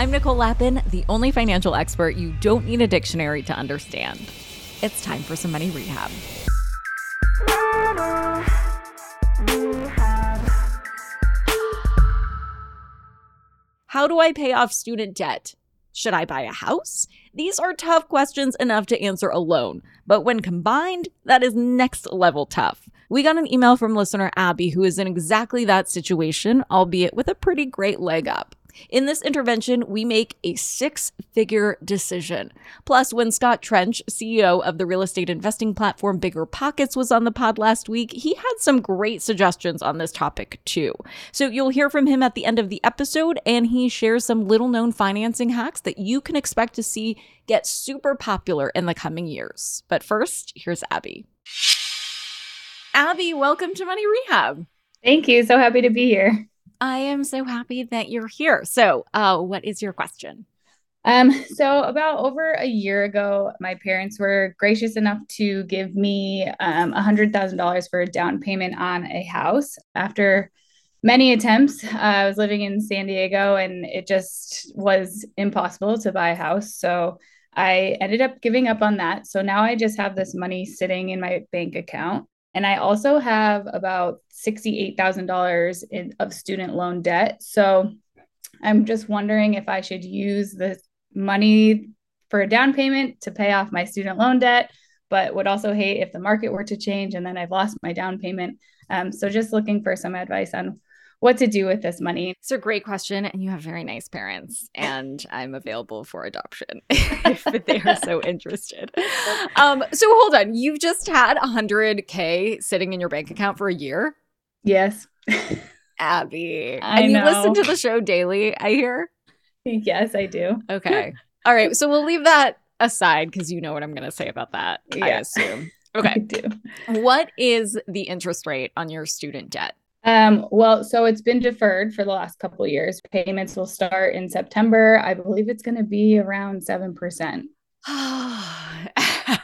I'm Nicole Lapin, the only financial expert you don't need a dictionary to understand. It's time for some money rehab. How do I pay off student debt? Should I buy a house? These are tough questions enough to answer alone, but when combined, that is next level tough. We got an email from listener Abby who is in exactly that situation, albeit with a pretty great leg up. In this intervention, we make a six figure decision. Plus, when Scott Trench, CEO of the real estate investing platform BiggerPockets, was on the pod last week, he had some great suggestions on this topic too. So you'll hear from him at the end of the episode, and he shares some little known financing hacks that you can expect to see get super popular in the coming years. But first, here's Abby. Abby, welcome to Money Rehab. Thank you. So happy to be here. I am so happy that you're here. So, uh, what is your question? Um, so about over a year ago, my parents were gracious enough to give me um, $100,000 for a down payment on a house. After many attempts, uh, I was living in San Diego and it just was impossible to buy a house. So I ended up giving up on that. So now I just have this money sitting in my bank account. And I also have about $68,000 of student loan debt. So I'm just wondering if I should use the money for a down payment to pay off my student loan debt, but would also hate if the market were to change and then I've lost my down payment. Um, so just looking for some advice on what to do with this money? It's a great question. And you have very nice parents, and I'm available for adoption if they are so interested. Um, so hold on. You've just had 100K sitting in your bank account for a year? Yes. Abby. I and know. you listen to the show daily, I hear? Yes, I do. Okay. All right. So we'll leave that aside because you know what I'm going to say about that, I Yeah. assume. I do. what is the interest rate on your student debt? Um, well, so it's been deferred for the last couple of years. Payments will start in September. I believe it's going to be around 7%.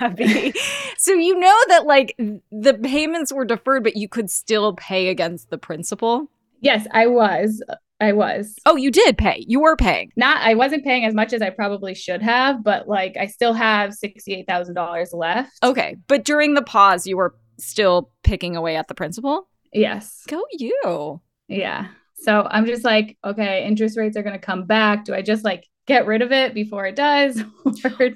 Abby. so you know that like the payments were deferred, but you could still pay against the principal. Yes, I was. I was. Oh, you did pay. You were paying. Not I wasn't paying as much as I probably should have, but like I still have $68,000 left. Okay, but during the pause, you were still picking away at the principal. Yes. Go you. Yeah. So I'm just like, okay, interest rates are going to come back. Do I just like get rid of it before it does?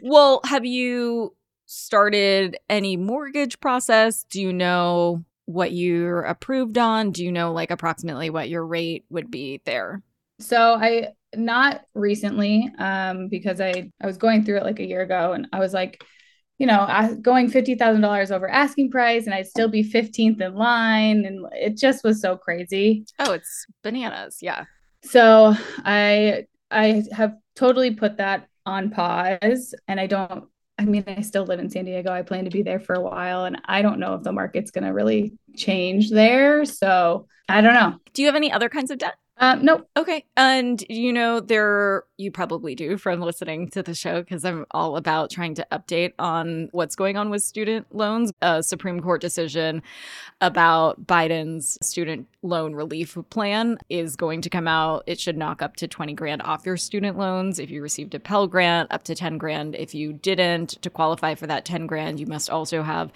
Well, have you started any mortgage process? Do you know what you're approved on? Do you know like approximately what your rate would be there? so I not recently um because I I was going through it like a year ago and I was like, you know, going $50,000 over asking price and I'd still be 15th in line and it just was so crazy. Oh, it's bananas. Yeah. So I I have totally put that on pause and I don't I mean I still live in San Diego. I plan to be there for a while and I don't know if the market's going to really change there. So I don't know. Do you have any other kinds of debt? Um nope. Okay. And you know, there, you probably do from listening to the show because I'm all about trying to update on what's going on with student loans. A Supreme Court decision about Biden's student loan relief plan is going to come out. It should knock up to 20 grand off your student loans if you received a Pell Grant, up to 10 grand if you didn't. To qualify for that 10 grand, you must also have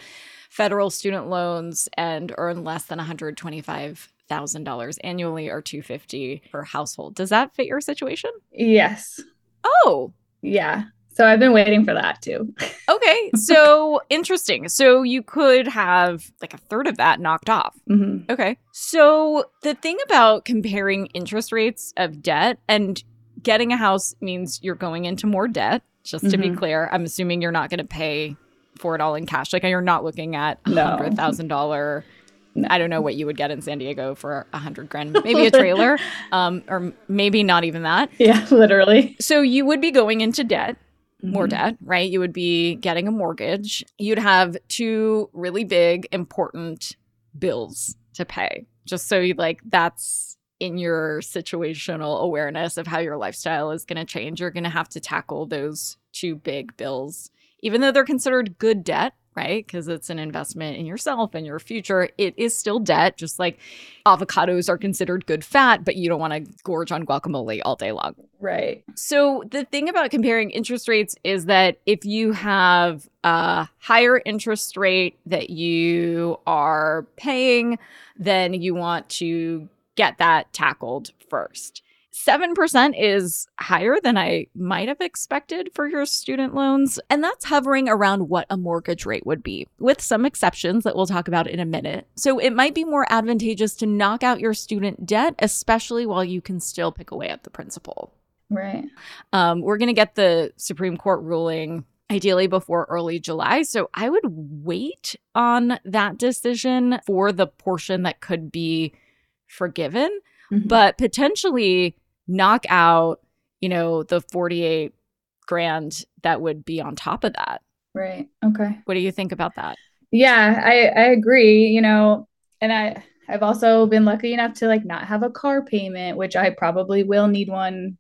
federal student loans and earn less than 125 $1000 annually or 250 per household. Does that fit your situation? Yes. Oh. Yeah. So I've been waiting for that too. okay. So interesting. So you could have like a third of that knocked off. Mm-hmm. Okay. So the thing about comparing interest rates of debt and getting a house means you're going into more debt, just mm-hmm. to be mm-hmm. clear. I'm assuming you're not going to pay for it all in cash. Like you're not looking at a $100,000 I don't know what you would get in San Diego for a hundred grand, maybe a trailer, um, or maybe not even that. Yeah, literally. So you would be going into debt, more Mhm. debt, right? You would be getting a mortgage. You'd have two really big, important bills to pay. Just so you like that's in your situational awareness of how your lifestyle is going to change. You're going to have to tackle those two big bills, even though they're considered good debt, right? Because it's an investment in yourself and your future. It is still debt, just like avocados are considered good fat, but you don't want to gorge on guacamole all day long. Right. So the thing about comparing interest rates is that if you have a higher interest rate that you are paying, then you want to get that tackled first. 7% is higher than I might have expected for your student loans. And that's hovering around what a mortgage rate would be, with some exceptions that we'll talk about in a minute. So it might be more advantageous to knock out your student debt, especially while you can still pick away at the principal. Right. Um, we're going to get the Supreme Court ruling ideally before early July. So I would wait on that decision for the portion that could be forgiven, Mhm. but potentially knock out, you know, the 48 grand that would be on top of that. Right. Okay. What do you think about that? Yeah, I I agree, you know, and I I've also been lucky enough to like not have a car payment, which I probably will need one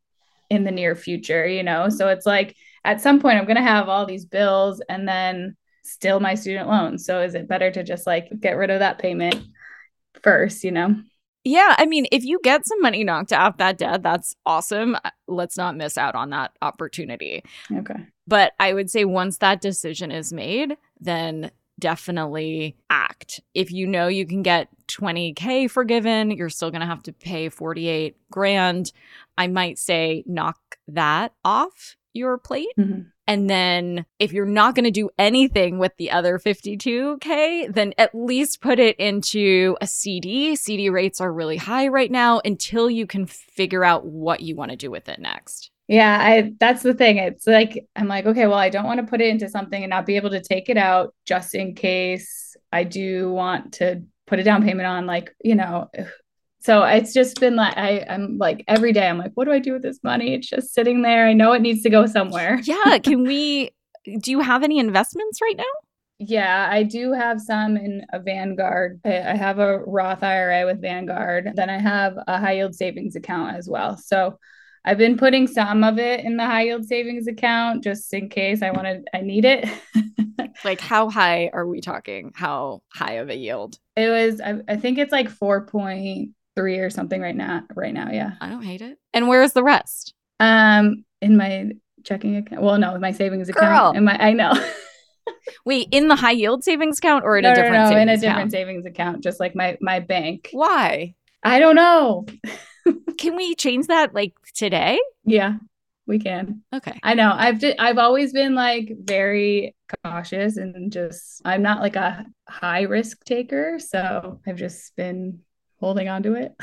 in the near future, you know. So it's like at some point I'm going to have all these bills and then still my student loans. So is it better to just like get rid of that payment first, you know? Yeah, I mean, if you get some money knocked off that debt, that's awesome. Uh, Let's not miss out on that opportunity. Okay. But I would say once that decision is made, then definitely act. If you know you can get 20K forgiven, you're still going to have to pay 48 grand. I might say knock that off your plate. Mhm. And then if you're not going to do anything with the other 52K, then at least put it into a CD. CD rates are really high right now until you can figure out what you want to do with it next. Yeah, I that's the thing. It's like I'm like, okay, well, I don't want to put it into something and not be able to take it out just in case I do want to put a down payment on like, you know. So it's just been like I I'm like every day I'm like, what do I do with this money? It's just sitting there. I know it needs to go somewhere. Yeah. Can we, do you have any investments right now? Yeah, I do have some in a Vanguard. I have a Roth IRA with Vanguard. Then I have a high yield savings account as well. So I've been putting some of it in the high yield savings account just in case I want to, I need it. Like, how high are we talking? How high of a yield? It was, I, I think it's like 4.3 or something right now. Right now, yeah. I don't hate it. And where's the rest? Um, in my checking account. Well, no, my savings account. Girl. In my, I know. Wait, in the high yield savings account or in no, a different no, savings in a account? savings account, just like my my bank. Why? I don't know. Can we change that like today? Yeah, we can. Okay. I know. I've ju- I've always been like very cautious and just I'm not like a high risk taker, so I've just been holding on to it.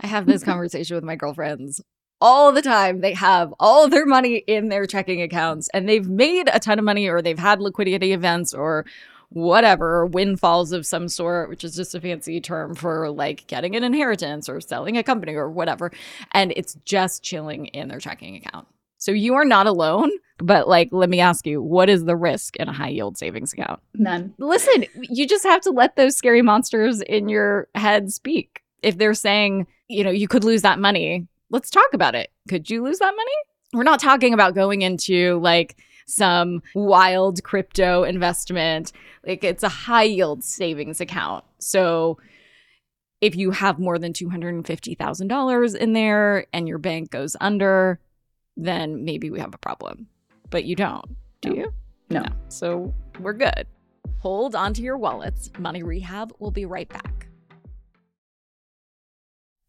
I have this conversation with my girlfriends all the time. They have all their money in their checking accounts and they've made a ton of money or they've had liquidity events or whatever, windfalls of some sort, which is just a fancy term for like getting an inheritance or selling a company or whatever. And it's just chilling in their checking account. So you are not alone, but like, let me ask you, what is the risk in a high yield savings account? None. Listen, you just have to let those scary monsters in your head speak. If they're saying, you know, you could lose that money, let's talk about it. Could you lose that money? We're not talking about going into like some wild crypto investment. Like it's a high yield savings account. So if you have more than $250,000 in there and your bank goes under, then maybe we have a problem. But you don't, do No. you? No. So we're good. Hold onto your wallets. Money Rehab will be right back.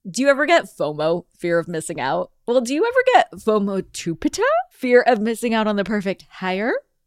Do you ever get FOMO, fear of missing out? Well, do you ever get FOMO tupita, fear of missing out on the perfect hire?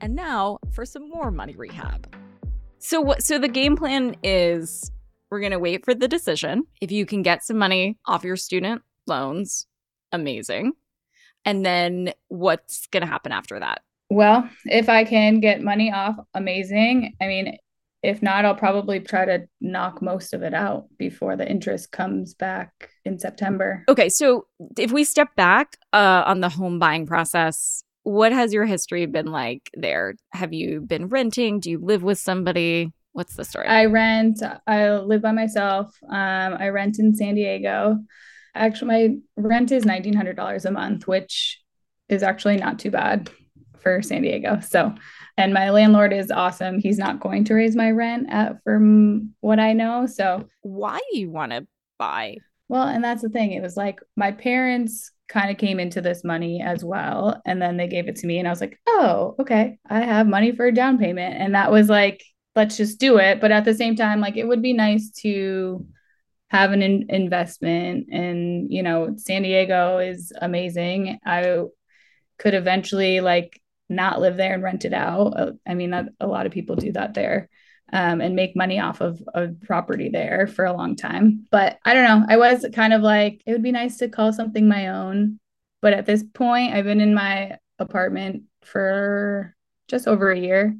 And now for some more money rehab. So what so the game plan is we're going to wait for the decision. If you can get some money off your student loans, amazing. And then what's going to happen after that? Well, if I can get money off, amazing. I mean, if not, I'll probably try to knock most of it out before the interest comes back in September. Okay, so if we step back uh, on the home buying process, what has your history been like there? Have you been renting? Do you live with somebody? What's the story? I rent. I live by myself. Um, I rent in San Diego. Actually, my rent is nineteen hundred dollars a month, which is actually not too bad for San Diego. So, and my landlord is awesome. He's not going to raise my rent at, from what I know. So, why do you want to buy? Well, and that's the thing. It was like my parents kind of came into this money as well. And then they gave it to me, and I was like, oh, okay, I have money for a down payment. And that was like, let's just do it. But at the same time, like, it would be nice to have an in- investment. And, you know, San Diego is amazing. I could eventually, like, not live there and rent it out. I mean, that, a lot of people do that there um, and make money off of a property there for a long time. But I don't know. I was kind of like, it would be nice to call something my own. But at this point, I've been in my apartment for just over a year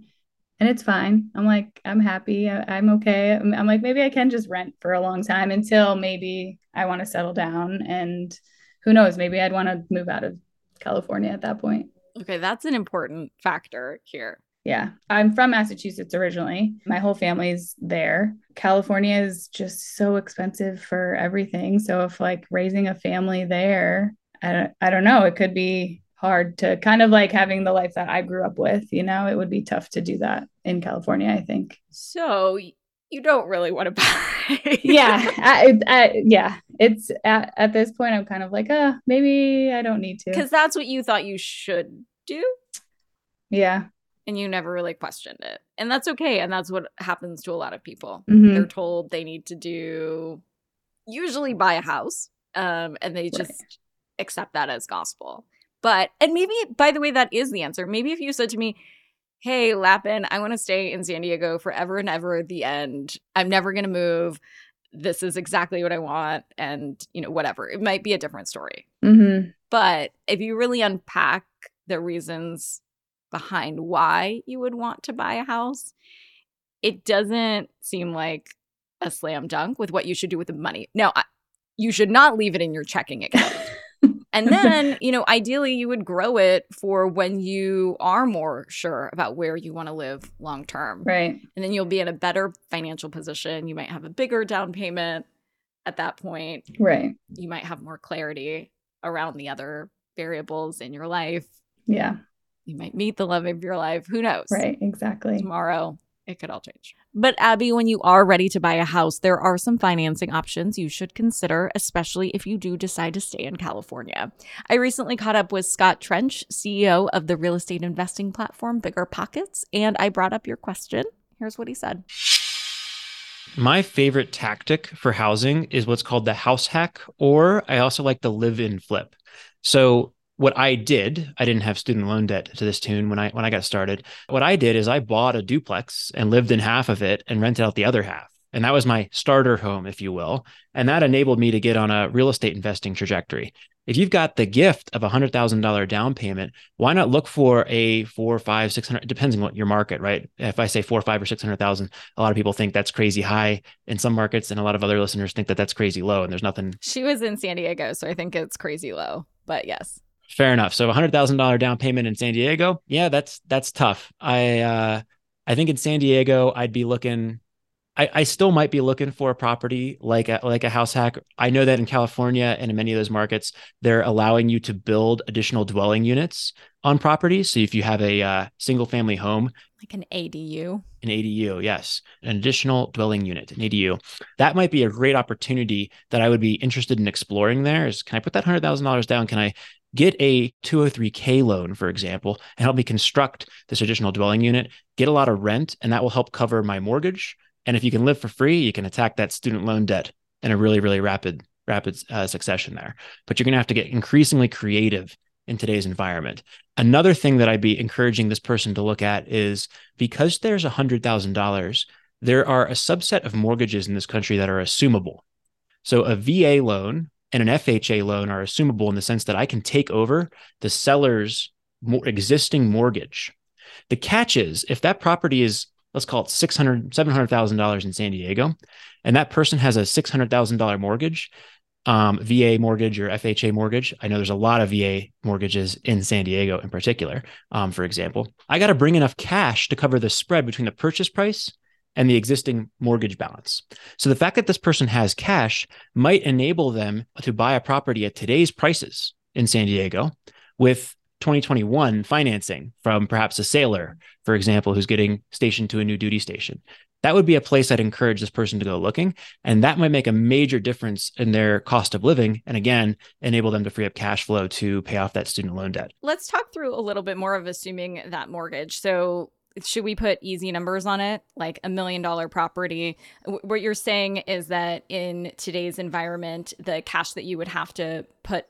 and it's fine. I'm like, I'm happy. I, am okay. I'm, I'm like, maybe I can just rent for a long time until maybe I want to settle down. And who knows, maybe I'd want to move out of California at that point. Okay, that's an important factor here. Yeah. I'm from Massachusetts originally. My whole family's there. California is just so expensive for everything. So if like raising a family there, I don't, I don't know, it could be hard to kind of like having the life that I grew up with, you know, it would be tough to do that in California, I think. So you don't really want to buy. yeah. I, I, yeah. It's at, at this point, I'm kind of like, uh, maybe I don't need to. Because that's what you thought you should do. Yeah and you never really questioned it. And that's okay. And that's what happens to a lot of people. Mm-hmm. They're told they need to do, usually buy a house, um, and they just right. accept that as gospel. But, and maybe, by the way, that is the answer. Maybe if you said to me, hey, Lapin, I want to stay in San Diego forever and ever at the end, I'm never going to move. This is exactly what I want. And, you know, whatever. It might be a different story. Mm-hmm. But if you really unpack the reasons behind why you would want to buy a house, it doesn't seem like a slam dunk with what you should do with the money. Now, you should not leave it in your checking account. and then, you know, ideally you would grow it for when you are more sure about where you want to live long term. Right. And then you'll be in a better financial position. You might have a bigger down payment. at that point. Right. You might have more clarity around the other variables in your life. Yeah. You might meet the love of your life. Who knows? Right. Exactly. Tomorrow, it could all change. But Abby, when you are ready to buy a house, there are some financing options you should consider, especially if you do decide to stay in California. I recently caught up with Scott Trench, CEO of the real estate investing platform BiggerPockets, and I brought up your question. Here's what he said. My favorite tactic for housing is what's called the house hack, or I also like the live in flip. So what I did, I didn't have student loan debt to this tune when I when I got started. What I did is I bought a duplex and lived in half of it and rented out the other half. And that was my starter home, if you will. And that enabled me to get on a real estate investing trajectory. If you've got the gift of a hundred thousand dollar down payment, why not look for a four, five, six hundred? Depends on what your market, right? If I say four, five, or six hundred thousand, a lot of people think that's crazy high in some markets, and a lot of other listeners think that that's crazy low. And there's nothing. She was in San Diego, so I think it's crazy low. But yes, Fair enough. So a hundred thousand dollar down payment in San Diego, yeah, that's that's tough. I uh, I think in San Diego, I'd be looking. I, I still might be looking for a property like a, like a house hack. I know that in California and in many of those markets, they're allowing you to build additional dwelling units on properties. So if you have a uh, single family home, like an ADU, an ADU, yes, an additional dwelling unit, an ADU, that might be a great opportunity that I would be interested in exploring. There is, can I put that hundred thousand dollars down? Can I get a 203k loan for example and help me construct this additional dwelling unit get a lot of rent and that will help cover my mortgage. And if you can live for free you can attack that student loan debt in a really really rapid rapid uh, succession there. But you're going to have to get increasingly creative in today's environment. Another thing that i'd be encouraging this person to look at is because there's $100000 there are a subset of mortgages in this country that are assumable. So a va loan and an FHA loan are assumable in the sense that I can take over the seller's existing mortgage. The catch is if that property is, let's call it $600,000, $700,000 in San Diego, and that person has a $600,000 mortgage, um, VA mortgage or FHA mortgage. I know there's a lot of VA mortgages in San Diego in particular, um, for example. I got to bring enough cash to cover the spread between the purchase price and the existing mortgage balance. So the fact that this person has cash might enable them to buy a property at today's prices in San Diego with 2021 financing from perhaps a sailor, for example, who's getting stationed to a new duty station. That would be a place I'd encourage this person to go looking. And that might make a major difference in their cost of living. And again, enable them to free up cash flow to pay off that student loan debt. Let's talk through a little bit more of assuming that mortgage. So should we put easy numbers on it? Like a million dollar property. What you're saying is that in today's environment the cash that you would have to put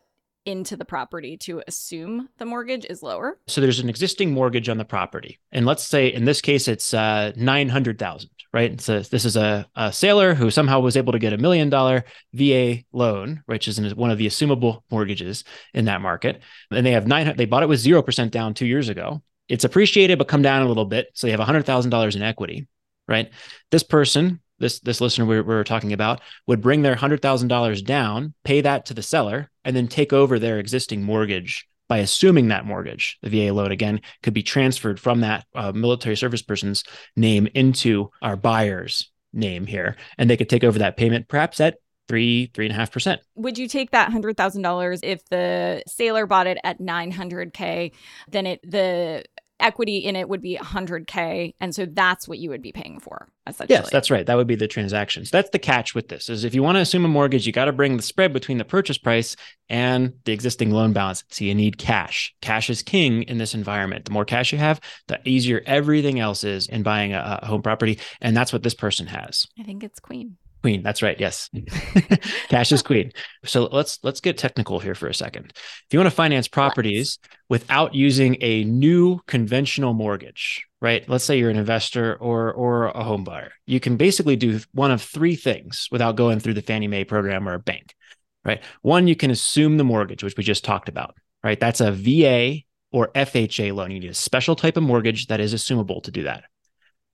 into the property to assume the mortgage is lower? So there's an existing mortgage on the property. And let's say in this case it's uh, 900000 right? So this is a, a sailor who somehow was able to get a million dollar va loan which is one of the assumable mortgages in that market. And they have nine they bought it with 0% down two years ago it's appreciated but come down a little bit. So you have $100000 in equity right? This person this this listener we were talking about would bring their $100000 down pay that to the seller and then take over their existing mortgage by assuming that mortgage. The va loan again could be transferred from that uh, military service person's name into our buyer's name here and they could take over that payment perhaps at three three and a half percent. Would you take that hundred thousand dollars if the sailor bought it at 900k then it the equity in it would be 100k and so that's what you would be paying for essentially? Yes that's right. That would be the transactions. That's the catch with this is if you want to assume a mortgage you got to bring the spread between the purchase price and the existing loan balance. So you need cash. Cash is king in this environment. The more cash you have the easier everything else is in buying a, a home property and that's what this person has. I think it's queen Queen. That's right. Yes. Cash is queen. So let's let's get technical here for a second. If you want to finance properties without using a new conventional mortgage, right? Let's say you're an investor or or a home buyer. You can basically do one of three things without going through the Fannie Mae program or a bank. Right? One, you can assume the mortgage, which we just talked about, right? That's a VA or FHA loan. You need a special type of mortgage that is assumable to do that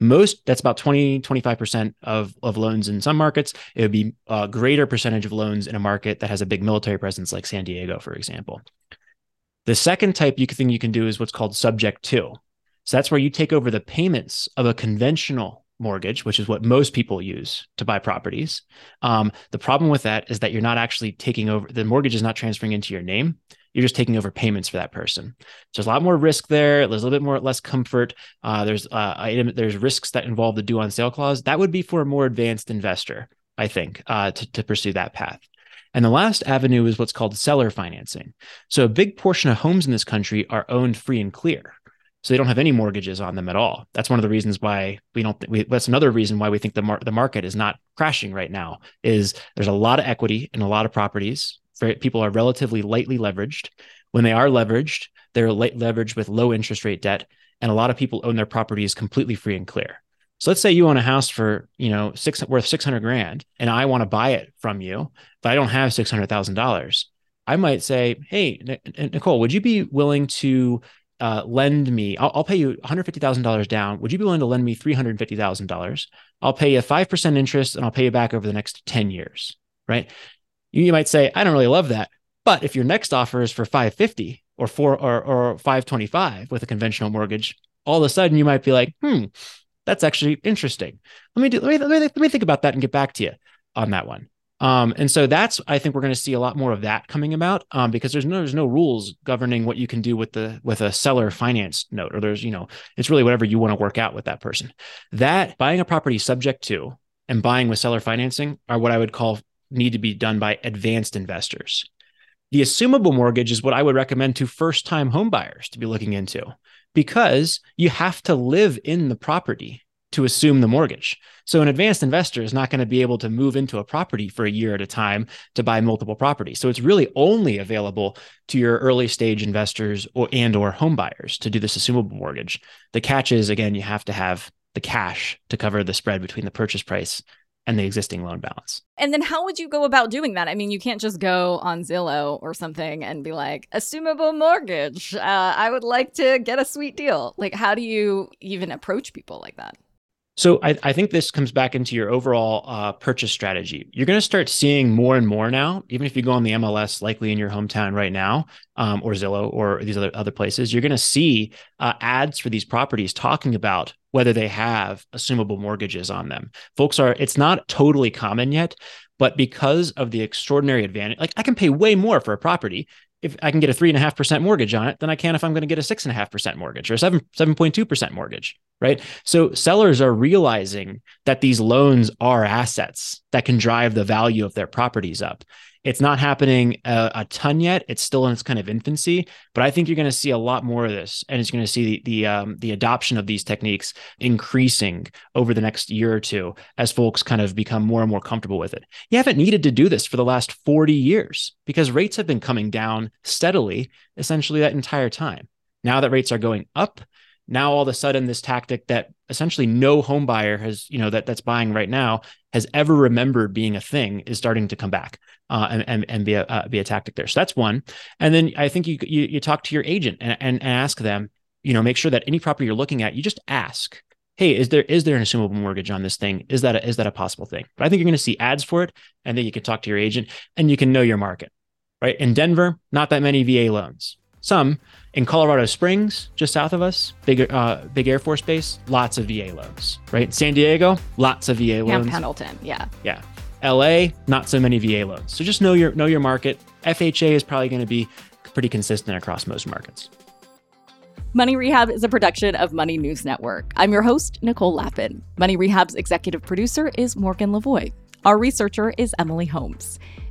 most that's about 20 25% of, of loans in some markets it would be a greater percentage of loans in a market that has a big military presence like san diego for example the second type you thing you can do is what's called subject to so that's where you take over the payments of a conventional mortgage, which is what most people use to buy properties. Um, the problem with that is that you're not actually taking over the mortgage is not transferring into your name. You're just taking over payments for that person. So there's a lot more risk there. There's a little bit more less comfort. Uh, there's uh, item, there's risks that involve the due on sale clause. That would be for a more advanced investor, I think, uh, to, to pursue that path. And the last avenue is what's called seller financing. So a big portion of homes in this country are owned free and clear. So they don't have any mortgages on them at all. That's one of the reasons why we don't. We, that's another reason why we think the mar- the market is not crashing right now. Is there's a lot of equity in a lot of properties. People are relatively lightly leveraged. When they are leveraged, they're light leveraged with low interest rate debt, and a lot of people own their properties completely free and clear. So let's say you own a house for, you know, six worth 600 grand and I want to buy it from you, but I don't have $600,000. I might say, Hey, Nicole, would you be willing to uh, lend me, I'll, I'll pay you $150,000 down. Would you be willing to lend me $350,000? I'll pay you 5% interest and I'll pay you back over the next 10 years. Right. You, might say, I don't really love that. But if your next offer is for 550 or four or, or 525 with a conventional mortgage, all of a sudden you might be like, hmm, that's actually interesting. Let me do, let me, let me, let me think about that and get back to you on that one. Um, and so that's I think we're going to see a lot more of that coming about um, because there's no there's no rules governing what you can do with the with a seller finance note or there's you know it's really whatever you want to work out with that person. That buying a property subject to and buying with seller financing are what I would call need to be done by advanced investors. The assumable mortgage is what I would recommend to first time homebuyers to be looking into because you have to live in the property to assume the mortgage. So an advanced investor is not going to be able to move into a property for a year at a time to buy multiple properties. So it's really only available to your early stage investors or and or home buyers to do this assumable mortgage. The catch is again you have to have the cash to cover the spread between the purchase price and the existing loan balance. And then how would you go about doing that? I mean, you can't just go on Zillow or something and be like, assumable mortgage. Uh, I would like to get a sweet deal. Like, how do you even approach people like that? So I, I, think this comes back into your overall uh, purchase strategy. You're going to start seeing more and more now, even if you go on the MLS, likely in your hometown right now, um, or Zillow or these other other places, you're going to see uh, ads for these properties talking about whether they have assumable mortgages on them. Folks are. It's not totally common yet, but because of the extraordinary advantage, like I can pay way more for a property if I can get a three and a half percent mortgage on it then I can if I'm going to get a six and a half percent mortgage or seven seven point two percent mortgage, right? So sellers are realizing that these loans are assets that can drive the value of their properties up. It's not happening a, a, ton yet. It's still in its kind of infancy, but I think you're going to see a lot more of this, and it's going to see the the, um, the adoption of these techniques increasing over the next year or two as folks kind of become more and more comfortable with it. You haven't needed to do this for the last 40 years because rates have been coming down steadily, essentially that entire time. Now that rates are going up, now all of a sudden this tactic that essentially no home buyer has you know that that's buying right now has ever remembered being a thing is starting to come back uh, and, and, and be a uh, be a tactic there. So that's one. And then i think you you, you talk to your agent and, and, and ask them you know make sure that any property you're looking at you just ask hey is there is there an assumable mortgage on this thing? Is that a, is that a possible thing? But i think you're going to see ads for it and then you can talk to your agent and you can know your market right? In denver not that many va loans some in Colorado Springs, just south of us, big uh, big Air Force Base, lots of VA loans. Right, San Diego, lots of VA loans. Camp Pendleton, yeah, yeah. LA, not so many VA loans. So just know your know your market. FHA is probably going to be pretty consistent across most markets. Money Rehab is a production of Money News Network. I'm your host, Nicole Lapin. Money Rehab's executive producer is Morgan Lavoie. Our researcher is Emily Holmes.